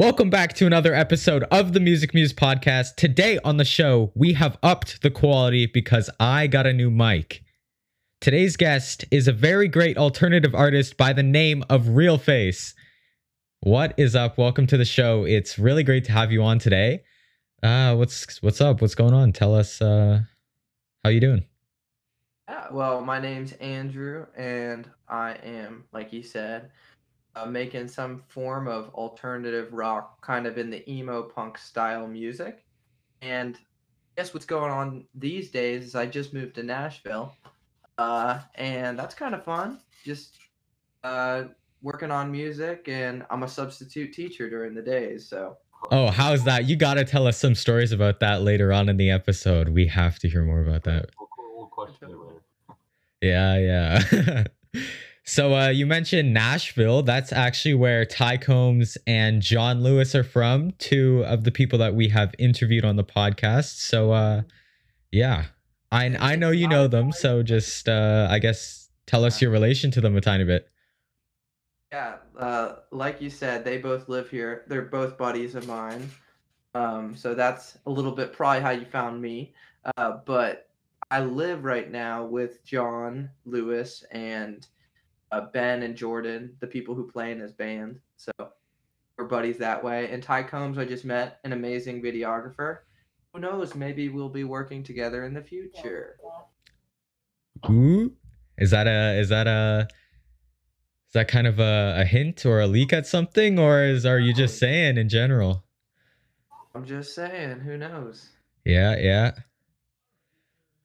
Welcome back to another episode of the Music Muse podcast. Today on the show, we have upped the quality because I got a new mic. Today's guest is a very great alternative artist by the name of Real Face. What is up? Welcome to the show. It's really great to have you on today. Uh, what's what's up? What's going on? Tell us uh, how you doing. Yeah, well, my name's Andrew, and I am, like you said, uh, making some form of alternative rock, kind of in the emo punk style music. And I guess what's going on these days is I just moved to Nashville, uh, and that's kind of fun. Just uh, working on music, and I'm a substitute teacher during the days, so. Oh, how's that? You got to tell us some stories about that later on in the episode. We have to hear more about that. We'll, we'll question you later. Yeah, yeah. so uh, you mentioned Nashville. That's actually where Ty Combs and John Lewis are from, two of the people that we have interviewed on the podcast. So uh, yeah, I I know you know them. So just uh, I guess tell us your relation to them a tiny bit. Yeah, uh, like you said, they both live here. They're both buddies of mine. Um, so that's a little bit probably how you found me. Uh, but I live right now with John Lewis and uh, Ben and Jordan, the people who play in his band. So we're buddies that way. And Ty Combs, I just met, an amazing videographer. Who knows? Maybe we'll be working together in the future. Ooh, is that a is that a is that kind of a, a hint or a leak at something, or is are you just saying in general? I'm just saying. Who knows? Yeah, yeah.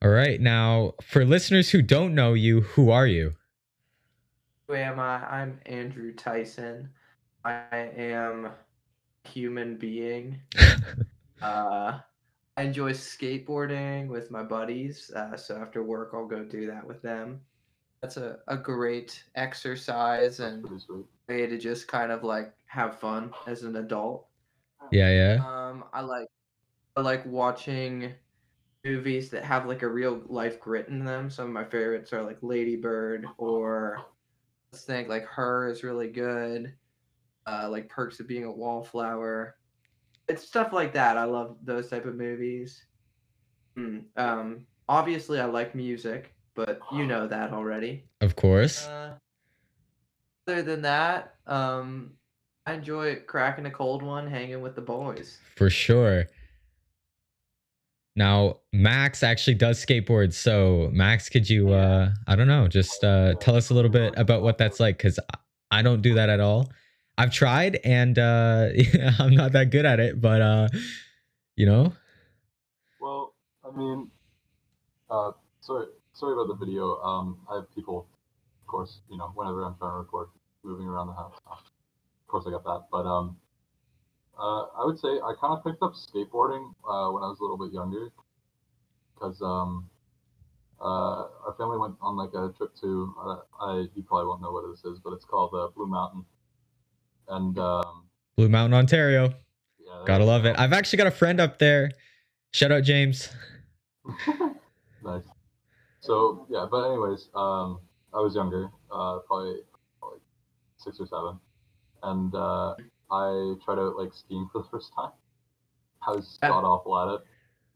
All right. Now, for listeners who don't know you, who are you? Who am I? I'm Andrew Tyson. I am human being. uh, I enjoy skateboarding with my buddies. Uh, so after work, I'll go do that with them. That's a, a great exercise and Pretty sweet. way to just kind of like have fun as an adult. Yeah, yeah. Um, I like I like watching movies that have like a real life grit in them. Some of my favorites are like Lady Bird or let's think like Her is really good. Uh, like Perks of Being a Wallflower. It's stuff like that. I love those type of movies. Hmm, Um, obviously I like music, but you know that already. Of course. Uh, other than that, um, I enjoy cracking a cold one, hanging with the boys. For sure. Now, Max actually does skateboard. So, Max, could you, uh, I don't know, just uh, tell us a little bit about what that's like? Because I don't do that at all. I've tried and uh, I'm not that good at it, but, uh, you know, Well, I mean, uh, sorry, sorry about the video. Um, I have people, of course, you know, whenever I'm trying to record, moving around the house. Of course, I got that. But um, uh, I would say I kind of picked up skateboarding uh, when I was a little bit younger, because um, uh, our family went on like a trip to. Uh, I you probably won't know what this is, but it's called uh, Blue Mountain, and um, Blue Mountain, Ontario. yeah, Gotta love it. I've actually got a friend up there. Shout out, James. nice. So yeah, but anyways, um, I was younger, uh, probably like six or seven, and uh, I tried out like skiing for the first time. I was god awful at it.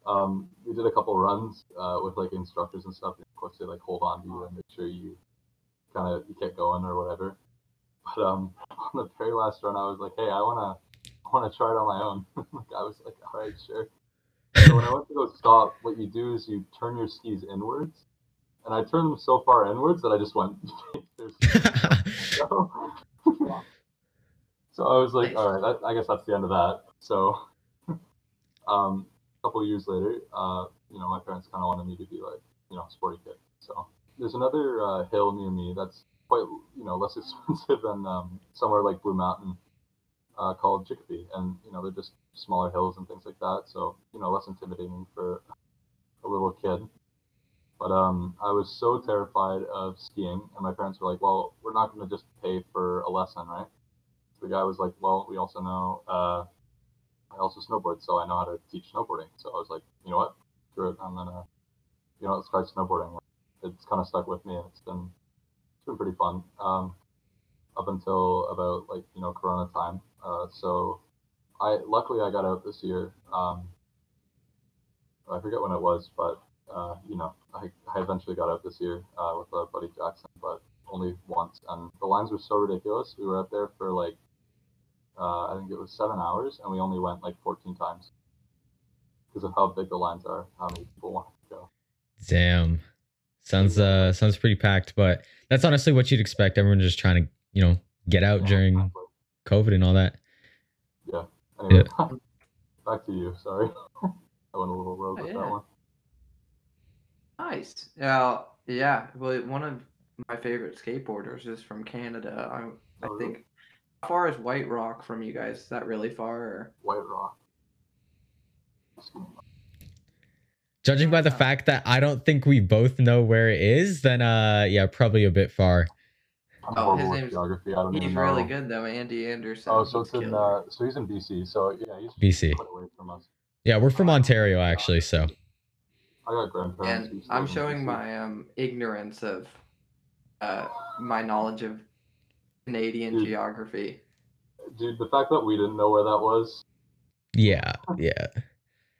Um, we did a couple runs uh, with like instructors and stuff. Of course, they like hold on to you and make sure you kind of you get going or whatever. But um, on the very last run, I was like, "Hey, I wanna, I wanna try it on my own." like, I was like, "All right, sure." So when I went to go stop, what you do is you turn your skis inwards, and I turned them so far inwards that I just went. so, so I was like, Nice. all right, that, I guess that's the end of that. So, um, a couple of years later, uh, you know, my parents kind of wanted me to be like, you know, a sporty kid. So there's another uh, hill near me that's quite, you know, less expensive than um, somewhere like Blue Mountain, uh, called Chicopee, and you know, they're just smaller hills and things like that. So you know, less intimidating for a little kid. But um, I was so terrified of skiing, and my parents were like, "Well, we're not going to just pay for a lesson, right?" The guy was like, "Well, we also know uh, I also snowboard, so I know how to teach snowboarding." So I was like, "You know what? Screw it. I'm gonna, you know, let's try snowboarding." It's kind of stuck with me, and it's been it's been pretty fun um, up until about like you know Corona time. Uh, so I luckily I got out this year. Um, I forget when it was, but uh, you know, I, I eventually got out this year uh, with uh, Buddy Jackson, but only once. And the lines were so ridiculous. We were out there for like, uh, I think it was seven hours, and we only went like 14 times because of how big the lines are, how many people want to go. Damn. Sounds uh sounds pretty packed, but that's honestly what you'd expect. Everyone's just trying to, you know, get out Yeah, during exactly. COVID and all that. Yeah. Anyway, back to you. Sorry, I went a little rogue Oh, with yeah. that one. Nice. Yeah, yeah. Well, one of my favorite skateboarders is from Canada. I, I Oh, think. How far is White Rock from you guys? Is that really far? Or? White Rock. Judging by the fact that I don't think we both know where it is, then uh yeah, probably a bit far. I'm Oh, his horrible with name's- geography. I don't He's even really know. good though, Andy Anderson. Oh, so He's it's in uh, so he's in BC. So yeah, he's BC. away from us. Yeah, we're from Ontario actually, so I got grandparents. And I'm showing my um ignorance of uh my knowledge of Canadian Dude. geography. dude. The fact that we didn't know where that was. yeah, yeah.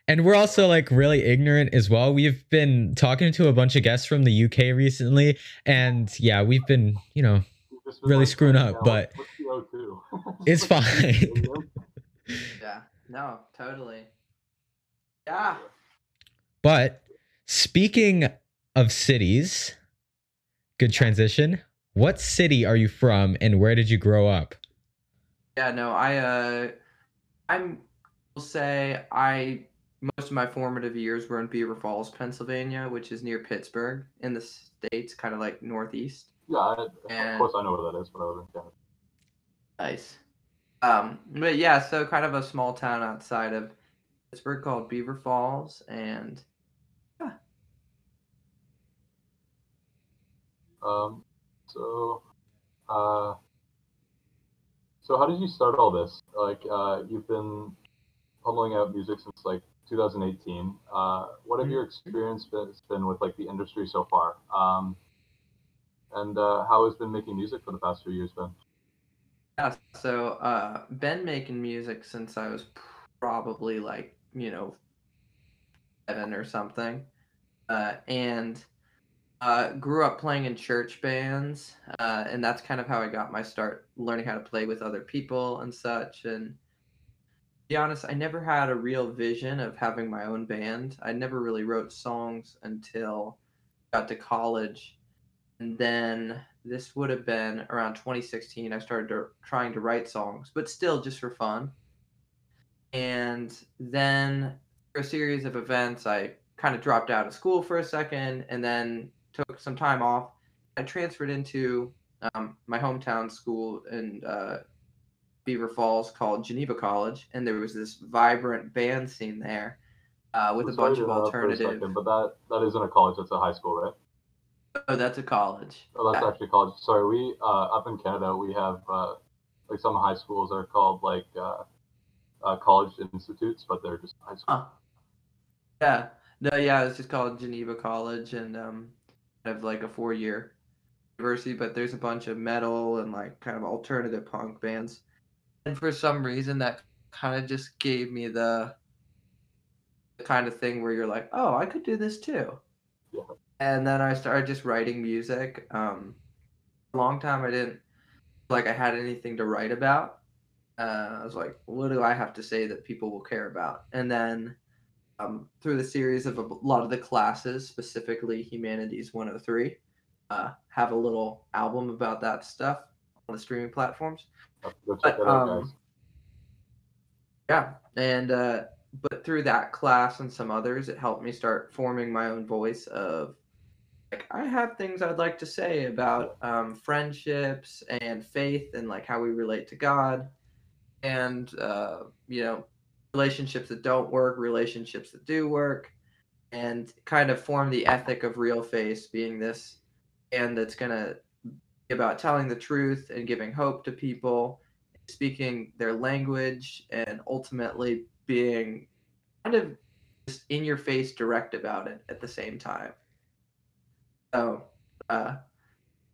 And we're also like really ignorant as well. We've been talking to a bunch of guests from the UK recently, and yeah, we've been, you know, been Really like, screwing up, what's- but what's the O2? it's fine. Yeah. No, totally. Yeah. But speaking of cities, good transition. What city are you from and where did you grow up? Yeah, no, I uh I'm will say I most of my formative years were in Beaver Falls, Pennsylvania, which is near Pittsburgh in the states, kind of like northeast. Yeah, I, And- of course I know where that is, but I live in Canada. Nice. Um, but yeah, so kind of a small town outside of Pittsburgh called Beaver Falls, and Um, so, uh, so how did you start all this? Like, uh, you've been pummeling out music since like 2018. Uh, what have your experience been, been with like the industry so far? Um, and uh, how has been making music for the past few years been? yeah, so uh, been making music since I was probably like you know seven or something, uh, and uh, grew up playing in church bands, uh, and that's kind of how I got my start learning how to play with other people and such. And to be honest, I never had a real vision of having my own band. I never really wrote songs until I got to college, and then this would have been around 2016. I started to, trying to write songs, but still just for fun. And then for a series of events, I kind of dropped out of school for a second and then took some time off. I transferred into um, my hometown school in uh, Beaver Falls called Geneva College, and there was this vibrant band scene there uh, with a bunch of interrupt alternative. second, but that that isn't a college; that's a high school, right? Oh, that's a college. Oh, that's Yeah. actually college. Sorry, we uh, up in Canada we have uh, like some high schools are called like uh, uh, college institutes, but they're just high school. Huh. Yeah. No, yeah, it's just called Geneva College and um of like a four year university, but there's a bunch of metal and like kind of alternative punk bands. And for some reason that kind of just gave me the the kind of thing where you're like, oh, I could do this too. And then I started just writing music. Um a long time I didn't like I had anything to write about. Uh, I was like, what do I have to say that people will care about? And then um, through the series of a lot of the classes, specifically Humanities 103, uh, have a little album about that stuff on the streaming platforms. But, um. Yeah, and uh, but through that class and some others, it helped me start forming my own voice of like I have things I'd like to say about um, friendships and faith and like how we relate to God, and uh, you know relationships that don't work, relationships that do work, and kind of form the ethic of Real Face being this and that's gonna be about telling the truth and giving hope to people speaking their language and ultimately being kind of just in your face direct about it at the same time. So, uh,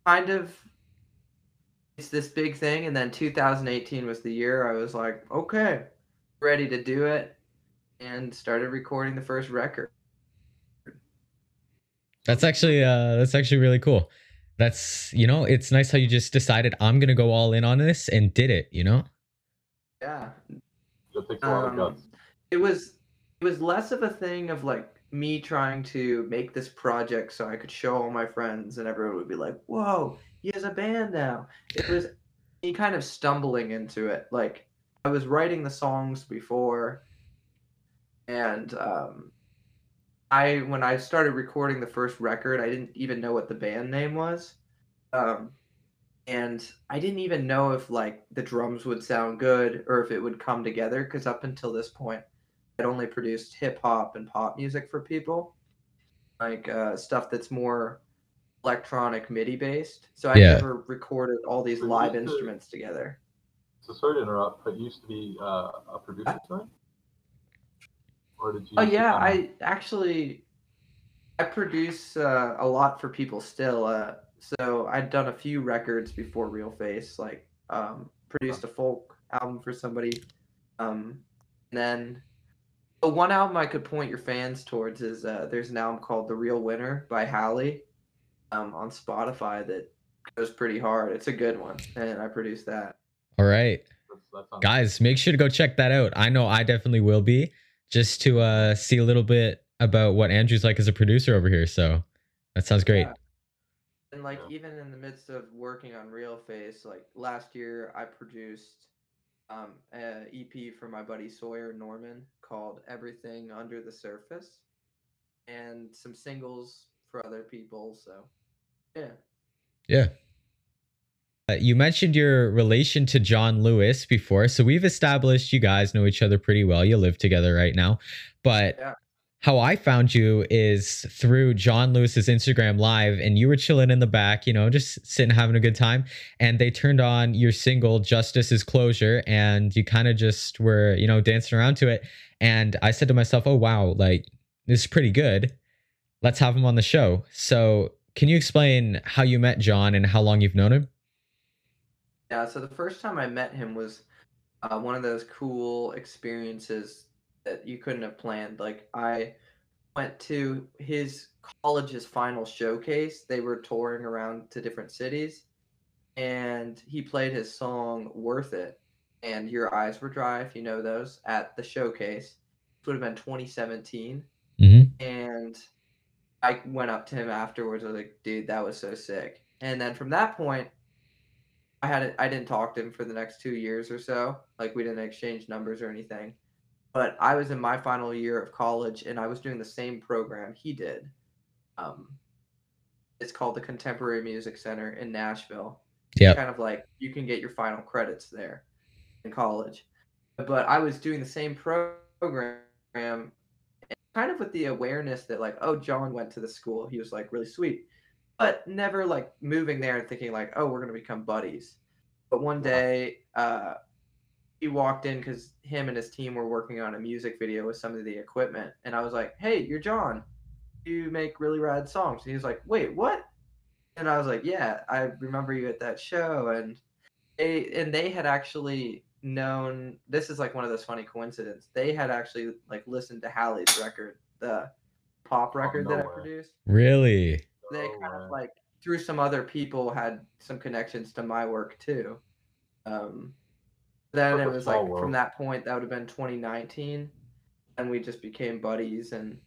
kind of, it's this big thing. And then 2018 was the year I was like, okay, ready to do it, and started recording the first record. That's actually uh that's actually really cool. That's you know, it's nice how you just decided I'm gonna go all in on this and did it, you know? Yeah, That takes a lot of um, it was it was less of a thing of like me trying to make this project so I could show all my friends and everyone would be like, "Whoa, he has a band now." It was me kind of stumbling into it. Like I was writing the songs before, and um, I when I started recording the first record, I didn't even know what the band name was. Um, and I didn't even know if like the drums would sound good or if it would come together because up until this point I'd only produced hip hop and pop music for people, like uh, stuff that's more electronic MIDI based. So I Yeah. never recorded all these live instruments together. So sorry to interrupt, but you used to be uh, a producer, right? Or did you? Oh yeah, I actually I produce uh, a lot for people still. Uh, so I'd done a few records before Real Face, like um, produced a folk album for somebody. Um, and then the one album I could point your fans towards is uh, there's an album called The Real Winner by Hallie um, on Spotify that goes pretty hard. It's a good one, and I produced that. All right. That's, that sounds Guys, make sure to go check that out. I know I definitely will be just to uh see a little bit about what Andrew's like as a producer over here. So that sounds great. Yeah. And like even in the midst of working on Real Face, like last year I produced um a EP for my buddy Sawyer Norman called Everything Under the Surface and some singles for other people, so yeah. Yeah. Uh, you mentioned your relation to John Lewis before, so we've established you guys know each other pretty well. You live together right now. But Yeah. how I found you is through John Lewis's Instagram live, and you were chilling in the back, you know, just sitting having a good time. And they turned on your single Justice is Closure, and you kind of just were, you know, dancing around to it. And I said to myself, Oh wow, like this is pretty good. Let's have him on the show. So can you explain how you met John and how long you've known him? Yeah, so the first time I met him was uh, one of those cool experiences that you couldn't have planned. Like I went to his college's final showcase. They were touring around to different cities, and he played his song "Worth It" and "Your Eyes Were Dry" if you know those at the showcase. This would have been 2017, Mm-hmm. and I went up to him afterwards. I was like, "Dude, that was so sick." And then from that point, I had I didn't talk to him for the next two years or so. Like we didn't exchange numbers or anything. But I was in my final year of college and I was doing the same program he did. Um, it's called the Contemporary Music Center in Nashville. Yep. Kind of like you can get your final credits there in college. But I was doing the same program kind of with the awareness that like, oh, John went to the school. He was like really sweet but never like moving there and thinking like, oh, we're gonna become buddies. But one day, uh, he walked in because him and his team were working on a music video with some of the equipment, and I was like, hey, you're John. You make really rad songs. And he was like, wait, what? And I was like, yeah, I remember you at that show, and they and they had actually known. This is like one of those funny coincidences. They had actually like listened to Hallie's record, the pop record no that I produced Really? They Oh, kind of like through some other people had some connections to my work too. Um, then it was like from that point that would have been 2019, and we just became buddies. And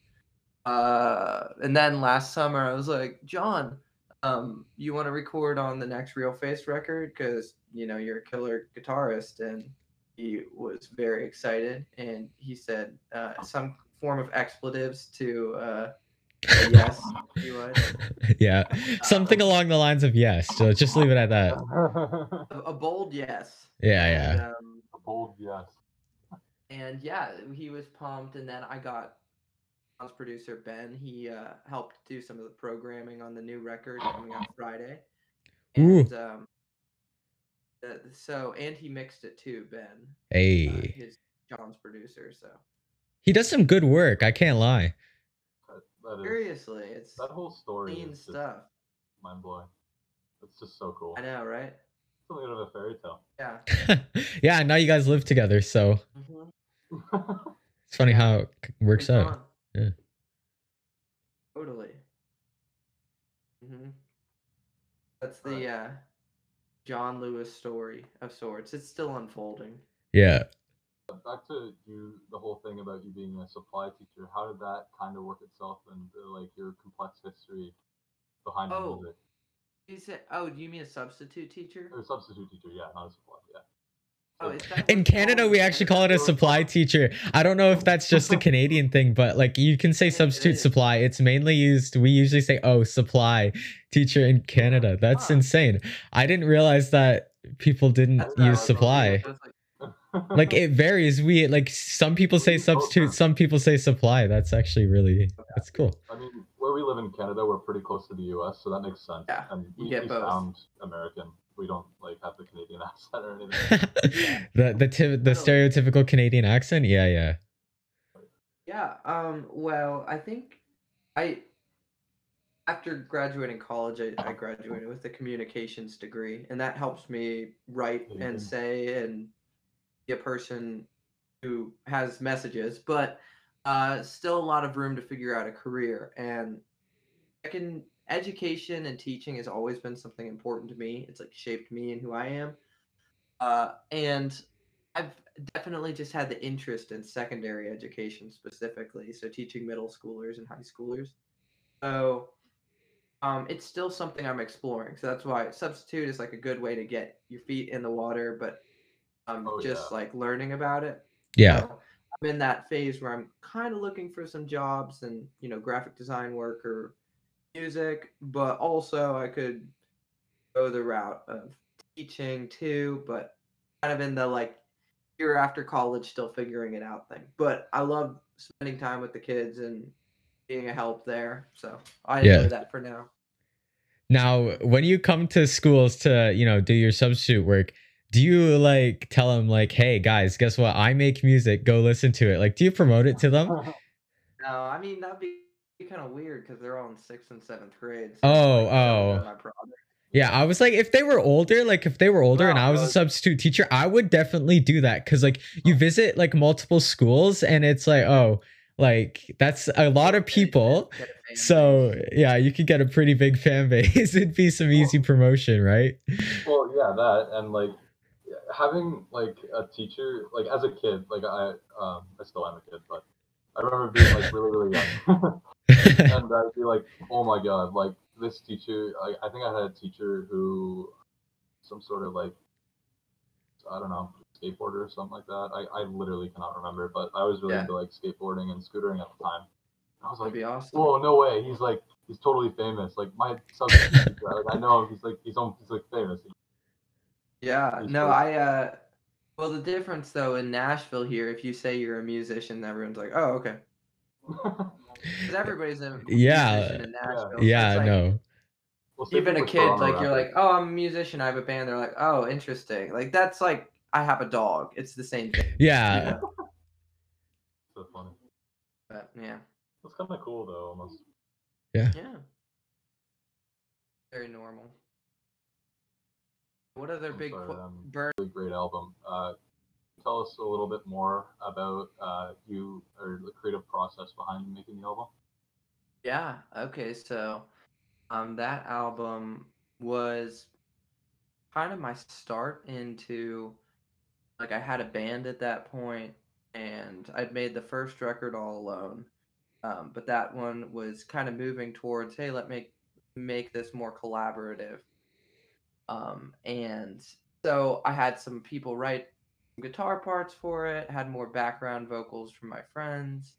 uh, and then last summer I was like, John, um, you want to record on the next Real Face record because you know you're a killer guitarist, and he was very excited, and he said uh, some form of expletives to uh, yes, he would. yeah. Something along the lines of yes. So just leave it at that. a, a bold yes. Yeah, And, yeah. um, A bold yes. and yeah, he was pumped. And then I got John's producer Ben. He uh, helped do some of the programming on the new record coming out Friday. Ooh. Um, uh, so and he mixed it too, Ben. Uh, Hey. his John's producer. So He does some good work. I can't lie. That, that is seriously, it's that whole story clean is stuff. mind blowing. It's just so cool. I know, right? Something out of a fairy tale. Yeah. yeah, now you guys live together, so hmm It's funny how it works It's out. on. Yeah. Totally. hmm That's the uh, John Lewis story of sorts. It's still unfolding. Yeah. Back to you, the whole thing about you being a supply teacher. How did that kind of work itself and uh, like your complex history behind Oh. music? You said, oh, do you mean a substitute teacher? Or substitute teacher, yeah, not a supply, yeah. Oh, is that In Canada, we actually call it a supply teacher. I don't know if that's just a Canadian thing, but like you can say substitute is. supply. It's mainly used, we usually say, oh, supply teacher in Canada. That's Huh. insane. I didn't realize that people didn't use supply. Like, Like it varies. We like some people say substitute, some people say supply. That's actually really, that's cool. I mean, where we live in Canada, we're pretty close to the U.S., so that makes sense. Yeah, and you we, get we both. sound American. We don't like have the Canadian accent or anything. the the ty- the Totally. stereotypical Canadian accent. Yeah, yeah. Yeah, um, well, I think I after graduating college, I, I graduated with a communications degree, and that helps me write and say and be a person who has messages, but uh, still a lot of room to figure out a career. And I can education and teaching has always been something important to me. It's like shaped me and who I am. Uh, and I've definitely just had the interest in secondary education specifically, so teaching middle schoolers and high schoolers. So um, it's still something I'm exploring. So that's why substitute is like a good way to get your feet in the water, but um, Oh, just yeah. like learning about it. Yeah. So I'm in that phase where I'm kind of looking for some jobs and you know graphic design work or music, but also I could go the route of teaching too, but kind of in the like year after college still figuring it out thing. But I love spending time with the kids and being a help there. So I Yeah. enjoy that for now. Now, when you come to schools to, you know, do your substitute work, do you like tell them like, "Hey guys, guess what? I make music. Go listen to it." Like, do you promote it to them? No, I mean that'd be kind of weird because they're all in sixth and seventh grade. so Oh, like, I don't know oh. Yeah, I was like, if they were older, like if they were older and I was a substitute teacher, I would definitely do that because like you oh. visit like multiple schools and it's like, oh, like that's a lot of people. Get a fan So yeah, you could get a pretty big fan base. It'd be some easy promotion, right? well, yeah, that and like having like a teacher, like as a kid, like I, um, I still am a kid, but I remember being like really, really young, and I'd be like, oh my god, like this teacher. I, I think I had a teacher who, some sort of like, I don't know, skateboarder or something like that. I, I literally cannot remember, but I was really Yeah. into like skateboarding and scootering at the time. I was That'd like, be awesome. whoa, no way. He's like, he's totally famous. Like my teacher, like I know him. He's like, he's on, he's like famous. Yeah, no. I uh well the difference though in Nashville here, if you say you're a musician, everyone's like, Oh, okay. Because everybody's a Yeah. musician in Nashville. so yeah, like, no. Even a kid, like you're like, Oh, I'm a musician, I have a band, they're like, Oh, interesting. Like that's like I have a dog. It's the same thing. Yeah. so funny. But yeah. It's kind of cool though, almost. Yeah. Yeah. Very normal. What other big um, burn Really great album. Uh, tell us a little bit more about uh, you or the creative process behind making the album. Yeah. Okay. So, um, that album was kind of my start into like I had a band at that point, and I'd made the first record all alone. Um, but that one was kind of moving towards, hey, let me make this more collaborative. Um, and so I had some people write guitar parts for it, had more background vocals from my friends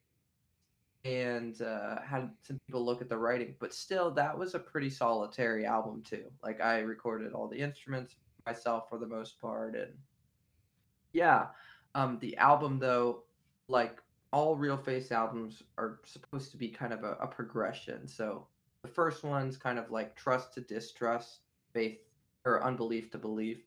and uh, had some people look at the writing. But still, that was a pretty solitary album too. Like I recorded all the instruments myself for the most part, and yeah, um, the album though, like all Real Face albums, are supposed to be kind of a, a progression. So the first one's kind of like trust to distrust, faith or unbelief to belief.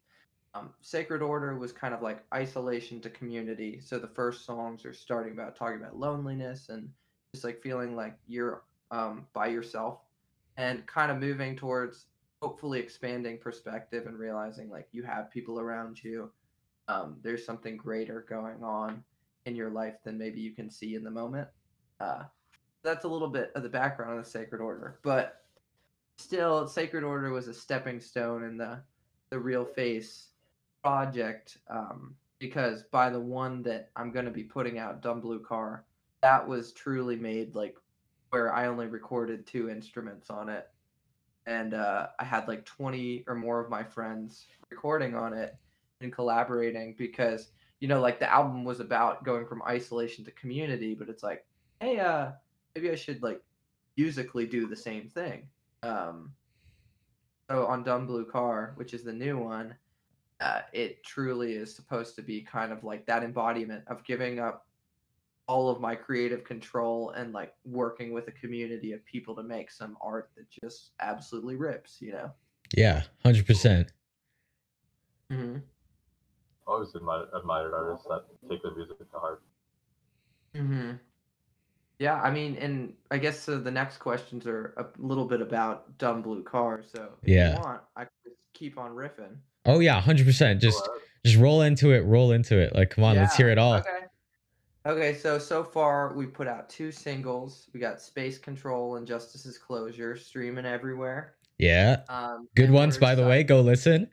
Um, Sacred Order was kind of like isolation to community. So the first songs are starting about talking about loneliness and just like feeling like you're um, by yourself and kind of moving towards hopefully expanding perspective and realizing like you have people around you um, there's something greater going on in your life than maybe you can see in the moment. Uh, that's a little bit of the background of the Sacred Order, but still, Sacred Order was a stepping stone in the the Real Face project um, because by the one that I'm going to be putting out, Dumb Blue Car, that was truly made like where I only recorded two instruments on it, and uh, I had like 20 or more of my friends recording on it and collaborating because you know like the album was about going from isolation to community, but it's like, hey, uh, maybe I should like musically do the same thing. Um, so on Dumb Blue Car, which is the new one, uh, it truly is supposed to be kind of like that embodiment of giving up all of my creative control and like working with a community of people to make some art that just absolutely rips, you know? Yeah, 100%. percent Mm-hmm. Always admired, admired artists that take their music to heart. Mm-hmm. Yeah, I mean, and I guess so the next questions are a little bit about Dumb Blue Car. So if Yeah. you want, I can just keep on riffing. Oh yeah, 100%. Just Go ahead. just roll into it, roll into it. Like come on, let's hear it all. Okay. Okay, so so far we put out two singles. We got Space Control and Justice's Closure streaming everywhere. Yeah. Um, Good ones by the way. Go listen.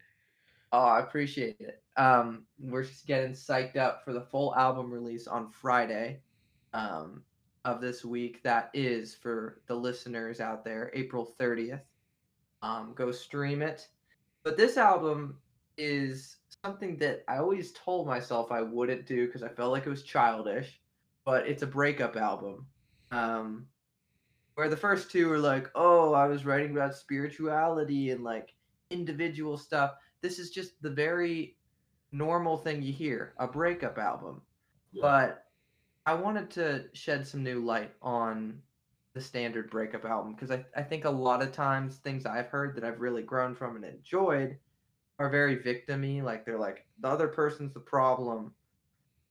Oh, I appreciate it. Um, we're just getting psyched up for the full album release on Friday um, of this week. That is for the listeners out there, April 30th. Um, go stream it. But this album is something that I always told myself I wouldn't do because I felt like it was childish. But it's a breakup album. Um, where the first two were like, oh, I was writing about spirituality and like individual stuff. This is just the very normal thing you hear a breakup album. Yeah. But I wanted to shed some new light on the standard breakup album because I, I think a lot of times things I've heard that I've really grown from and enjoyed are very victimy. Like they're like, the other person's the problem.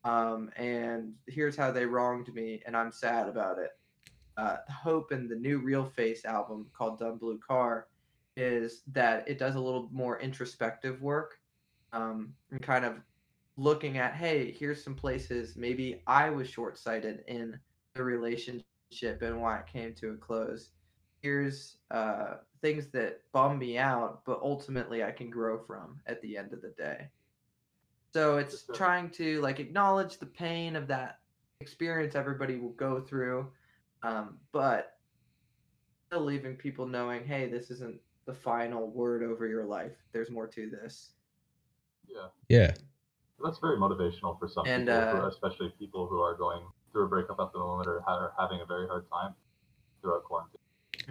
Um, and here's how they wronged me, and I'm sad about it. Uh, the hope in the new Real Face album called Dumb Blue Car is that it does a little more introspective work um, and kind of looking at, hey, here's some places maybe I was short sighted in the relationship and why it came to a close. Here's uh, things that bum me out, but ultimately I can grow from at the end of the day. So it's trying to like acknowledge the pain of that experience everybody will go through, um, but still leaving people knowing, hey, this isn't the final word over your life. There's more to this. Yeah. Yeah. That's very motivational for some And, people, uh, especially people who are going through a breakup at the moment or ha- are having a very hard time throughout quarantine.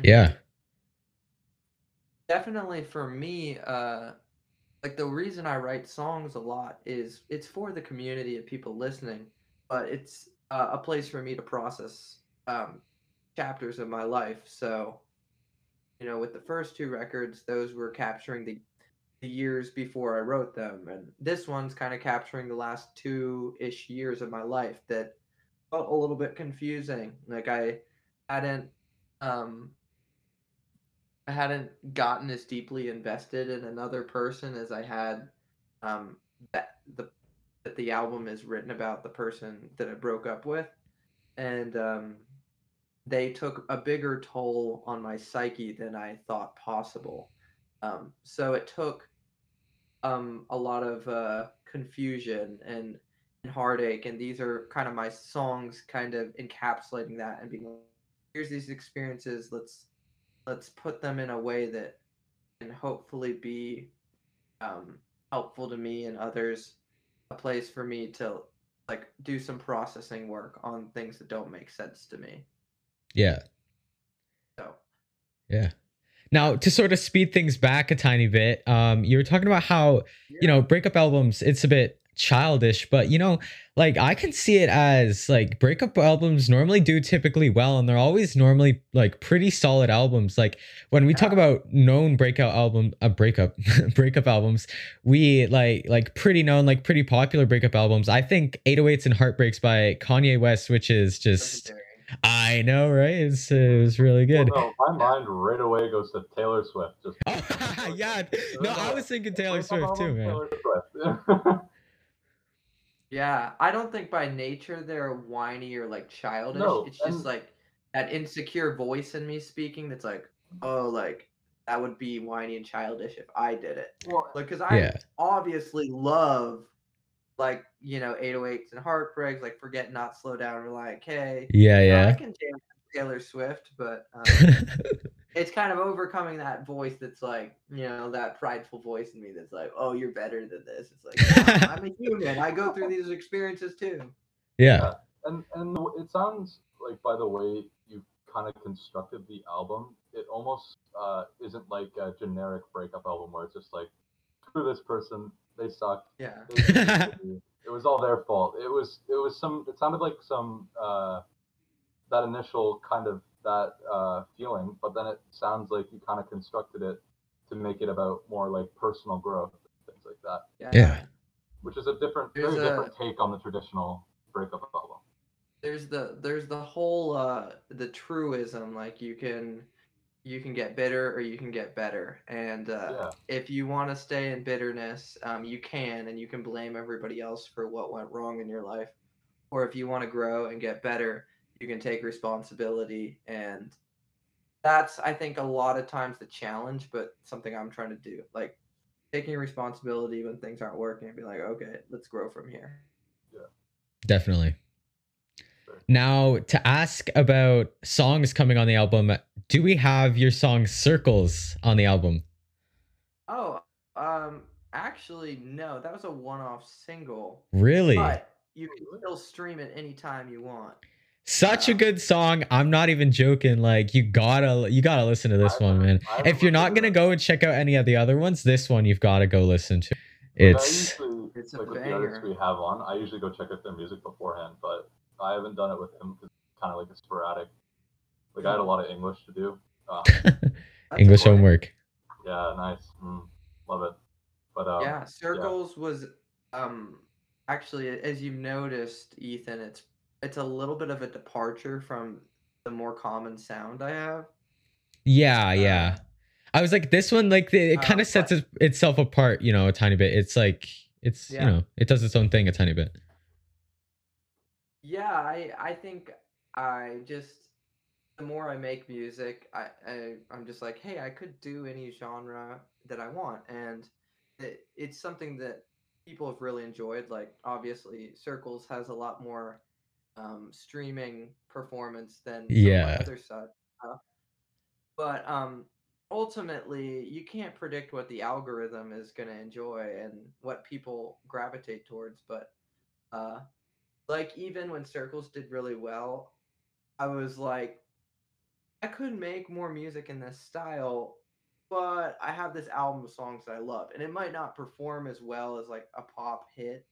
Yeah. definitely for me uh like the reason i write songs a lot is it's for the community of people listening but it's uh, a place for me to process um chapters of my life so you know with the first two records those were capturing the the years before i wrote them and this one's kind of capturing the last two ish years of my life that felt a little bit confusing like i hadn't um I hadn't gotten as deeply invested in another person as I had um, that the that the album is written about the person that I broke up with, and um, they took a bigger toll on my psyche than I thought possible. Um, so it took um, a lot of uh, confusion and, and heartache, and these are kind of my songs, kind of encapsulating that and being like, here's these experiences. Let's let's put them in a way that can hopefully be um, helpful to me and others a place for me to like do some processing work on things that don't make sense to me Yeah. so Yeah. Now, to sort of speed things back a tiny bit, um, you were talking about how you know breakup albums it's a bit childish but you know like i can see it as like breakup albums normally do typically well and they're always normally like pretty solid albums. Like when we talk about known breakout album uh, breakup breakup albums we like like pretty known like pretty popular breakup albums. I think 808s and heartbreaks by kanye west which is just. I know right it's, it was really good Well, no, my mind right away goes to Taylor Swift. Just oh, yeah no i was thinking taylor swift too man Swift. Yeah, I don't think by nature they're whiny or like childish. No, It's just and like that insecure voice in me speaking that's like, oh, like that would be whiny and childish if I did it. well, Like, because I Yeah. obviously love like, you know, 808s and heartbreaks, like Forget Not, Slow Down, Relient K. Yeah, You know, I yeah. can jam Taylor Swift, but um, it's kind of overcoming that voice that's like, you know, that prideful voice in me that's like, oh, you're better than this. It's like, "No, I'm a human. I go through these experiences too. yeah. and and it sounds like by the way you kind of constructed the album, it almost uh, isn't like a generic breakup album where it's just like screw this person, they suck. Yeah. they did this to me." it was all their fault. It was it was some. It sounded like some uh, that initial kind of that uh, feeling, but then it sounds like you kind of constructed it to make it about more like personal growth, things like that, Yeah. which is a different, There's very a- different take on the traditional breakup album. There's the there's the whole uh the truism like you can you can get bitter or you can get better and uh Yeah. if you want to stay in bitterness um you can and you can blame everybody else for what went wrong in your life or if you want to grow and get better you can take responsibility and that's i think a lot of times the challenge but something i'm trying to do like taking responsibility when things aren't working and be like okay let's grow from here Yeah. Definitely. Sure. Now, to ask about songs coming on the album, do we have your song Circles on the album? oh um actually no that was a one-off single Really? but you can still stream it anytime you want Such a good song. I'm not even joking. Like you gotta you gotta listen to this I one, man. I haven't If you're not gonna go and check out any of the other ones, this one you've gotta go listen to. It's usually, It's a like with the artists banger. we have on, I usually go check out their music beforehand, but I haven't done it with him because it's kind of like a sporadic. Like I had a lot of English to do. Uh, English cool. homework. yeah, nice, mm, love it. But um, yeah circles was um actually as you've noticed ethan it's it's a little bit of a departure from the more common sound i have Yeah, Uh, yeah. I was like, this one, like, it, it uh, kind of sets it, itself apart, you know, a tiny bit. It's like, it's, Yeah. you know, it does its own thing a tiny bit. Yeah i i think i just the more i make music i, I i'm just like hey i could do any genre that i want and it, it's something that people have really enjoyed like obviously circles has a lot more um streaming performance than some of my Yeah. other stuff. but um ultimately you can't predict what the algorithm is going to enjoy and what people gravitate towards but uh like even when circles did really well i was like i could make more music in this style but i have this album of songs that i love and it might not perform as well as like a pop hit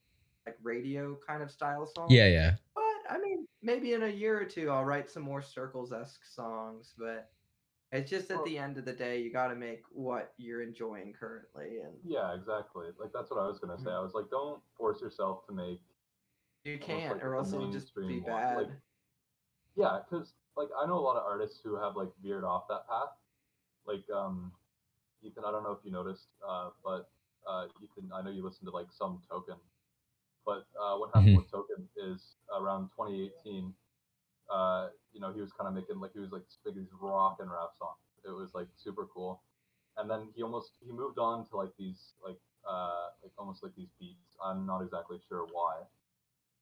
like radio kind of style song Yeah, yeah. but i mean maybe in a year or two i'll write some more circles-esque songs but it's just at Well- the end of the day you got to make what you're enjoying currently and yeah, exactly. Like that's what I was gonna say. Mm. I was like, don't force yourself to make. You can't like or else it'll just be bad like- Yeah, because like I know a lot of artists who have like veered off that path. Like um, Ethan, I don't know if you noticed, uh, but uh, Ethan, I know you listened to like some Token, but uh, what happened Mhm. with Token is around 2018, uh, you know, he was kind of making like he was like making these rock and rap songs. It was like super cool, and then he almost he moved on to like these like uh like almost like these beats. I'm not exactly sure why,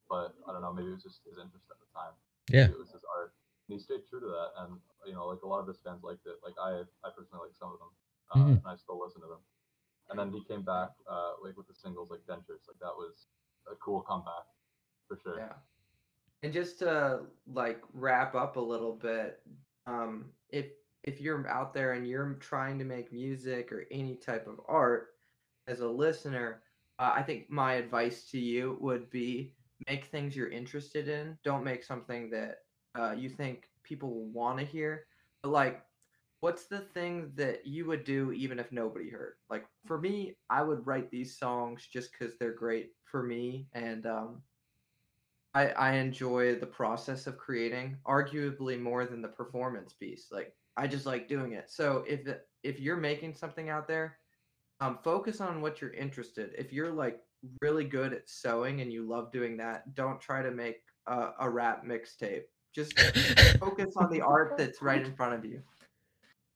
but I don't know. Maybe it was just his interest at the time. Yeah. Maybe it was his art. And he stayed true to that, and you know, like a lot of his fans liked it. Like I, I personally like some of them, uh, Mhm. and I still listen to them. And then he came back, uh, like with the singles like Dentures. Like that was a cool comeback, for sure. Yeah. And just to like wrap up a little bit, um, if if you're out there and you're trying to make music or any type of art as a listener, uh, I think my advice to you would be make things you're interested in. Don't make something that uh, you think people will want to hear. But like, what's the thing that you would do even if nobody heard? Like for me, I would write these songs just because they're great for me and um, I, I enjoy the process of creating arguably more than the performance piece like i just like doing it so if if you're making something out there um, focus on what you're interested if you're like really good at sewing and you love doing that, don't try to make a, a rap mixtape. Just focus on the art that's right in front of you.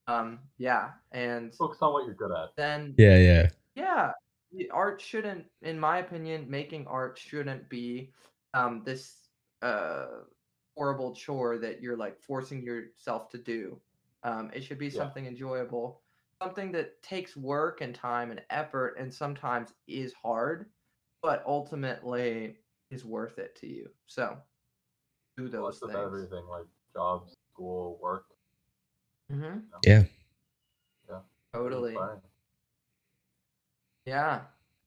Um, yeah, and Focus on what you're good at. then yeah, yeah. yeah, the art shouldn't, in my opinion, making art shouldn't be um this uh horrible chore that you're like forcing yourself to do. Um, it should be Yeah. something enjoyable, something that takes work and time and effort, and sometimes is hard, but ultimately is worth it to you. So do Well, those it's with things. everything like jobs, school, work. Mm-hmm. Yeah. Yeah. Totally. Yeah.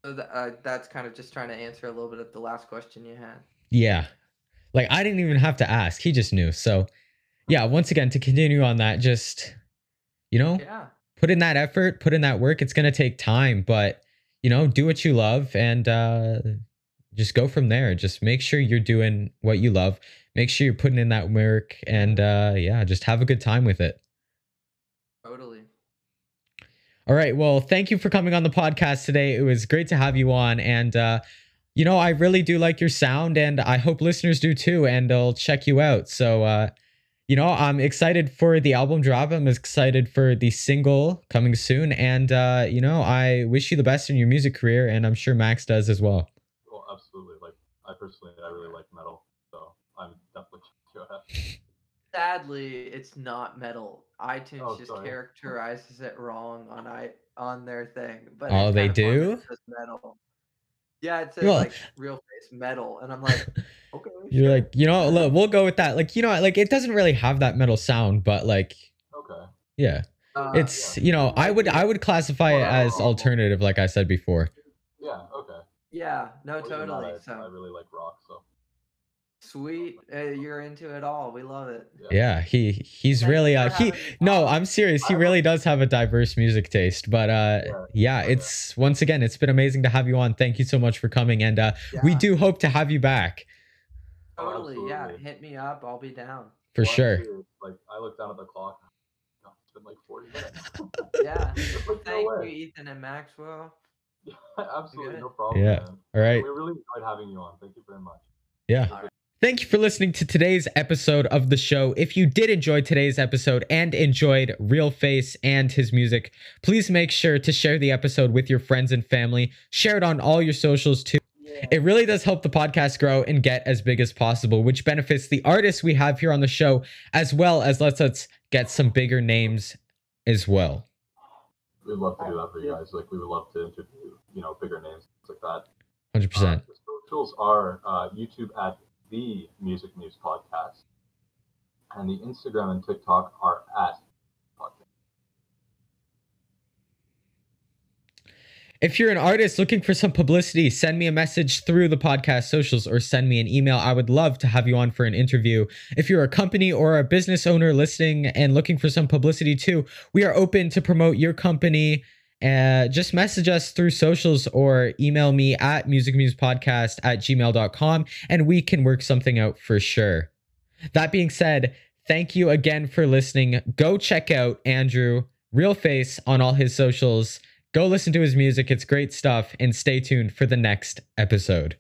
So th- uh, that's kind of just trying to answer a little bit of the last question you had. Yeah. Like I didn't even have to ask. He just knew. So yeah, once again, to continue on that, just you know, Yeah. put in that effort, put in that work. It's gonna take time, but you know, do what you love and uh just go from there. Just make sure you're doing what you love. Make sure you're putting in that work and uh yeah, just have a good time with it. Totally. All right. Well, thank you for coming on the podcast today. It was great to have you on. And, uh, you know, I really do like your sound, and I hope listeners do too. And I'll check you out. So, uh, you know, I'm excited for the album drop. I'm excited for the single coming soon. And, uh, you know, I wish you the best in your music career. And I'm sure Max does as well. Well, absolutely. Like I personally, I really like metal, so I'm definitely checking you out. Sadly, it's not metal. iTunes Oh, just sorry. characterizes it wrong on i on their thing. But Oh, they kinda fun that do? it metal. Yeah, it says Well- like real face metal, and I'm like, okay. You're sure. like, you know, look, we'll go with that. Like, you know, like it doesn't really have that metal sound, but like, Okay. yeah, Uh, it's, you know, I would, I would classify it as alternative, like I said before. Yeah. Okay. yeah, no, Well, totally. I, I So really like rock, so sweet, uh, you're into it all. We love it. Yeah, he he's Thank really uh he no. I'm serious. He really does have a diverse music taste. But uh Yeah. yeah, Oh, it's once again, it's been amazing to have you on. Thank you so much for coming and uh we do hope to have you back Oh, Totally, yeah. Hit me up. I'll be down. for Well, sure. Like I looked down at the clock. oh, It's been like 40 minutes. Yeah. Like, no Thank you. Ethan and Maxwell. Yeah, absolutely, no problem. Yeah. Man. All right. We really enjoyed having you on. Thank you very much. Yeah. All right. Thank you for listening to today's episode of the show. If you did enjoy today's episode and enjoyed Real Face and his music, please make sure to share the episode with your friends and family. Share it on all your socials too. It really does help the podcast grow and get as big as possible, which benefits the artists we have here on the show, as well as lets us get some bigger names as well. We'd love to do that for you guys. Like we would love to interview, you know, bigger names like that. 100%. Uh, the socials are uh, YouTube at the Music Muse Podcast, and the Instagram and TikTok are at. If you're an artist looking for some publicity, send me a message through the podcast socials or send me an email. I would love to have you on for an interview. If you're a company or a business owner listening and looking for some publicity too, we are open to promote your company. Uh, just message us through socials or email me at musicmusepodcast at gmail.com and we can work something out for sure. That being said, thank you again for listening. Go check out Andrew Real Face on all his socials. Go listen to his music. It's great stuff. And stay tuned for the next episode.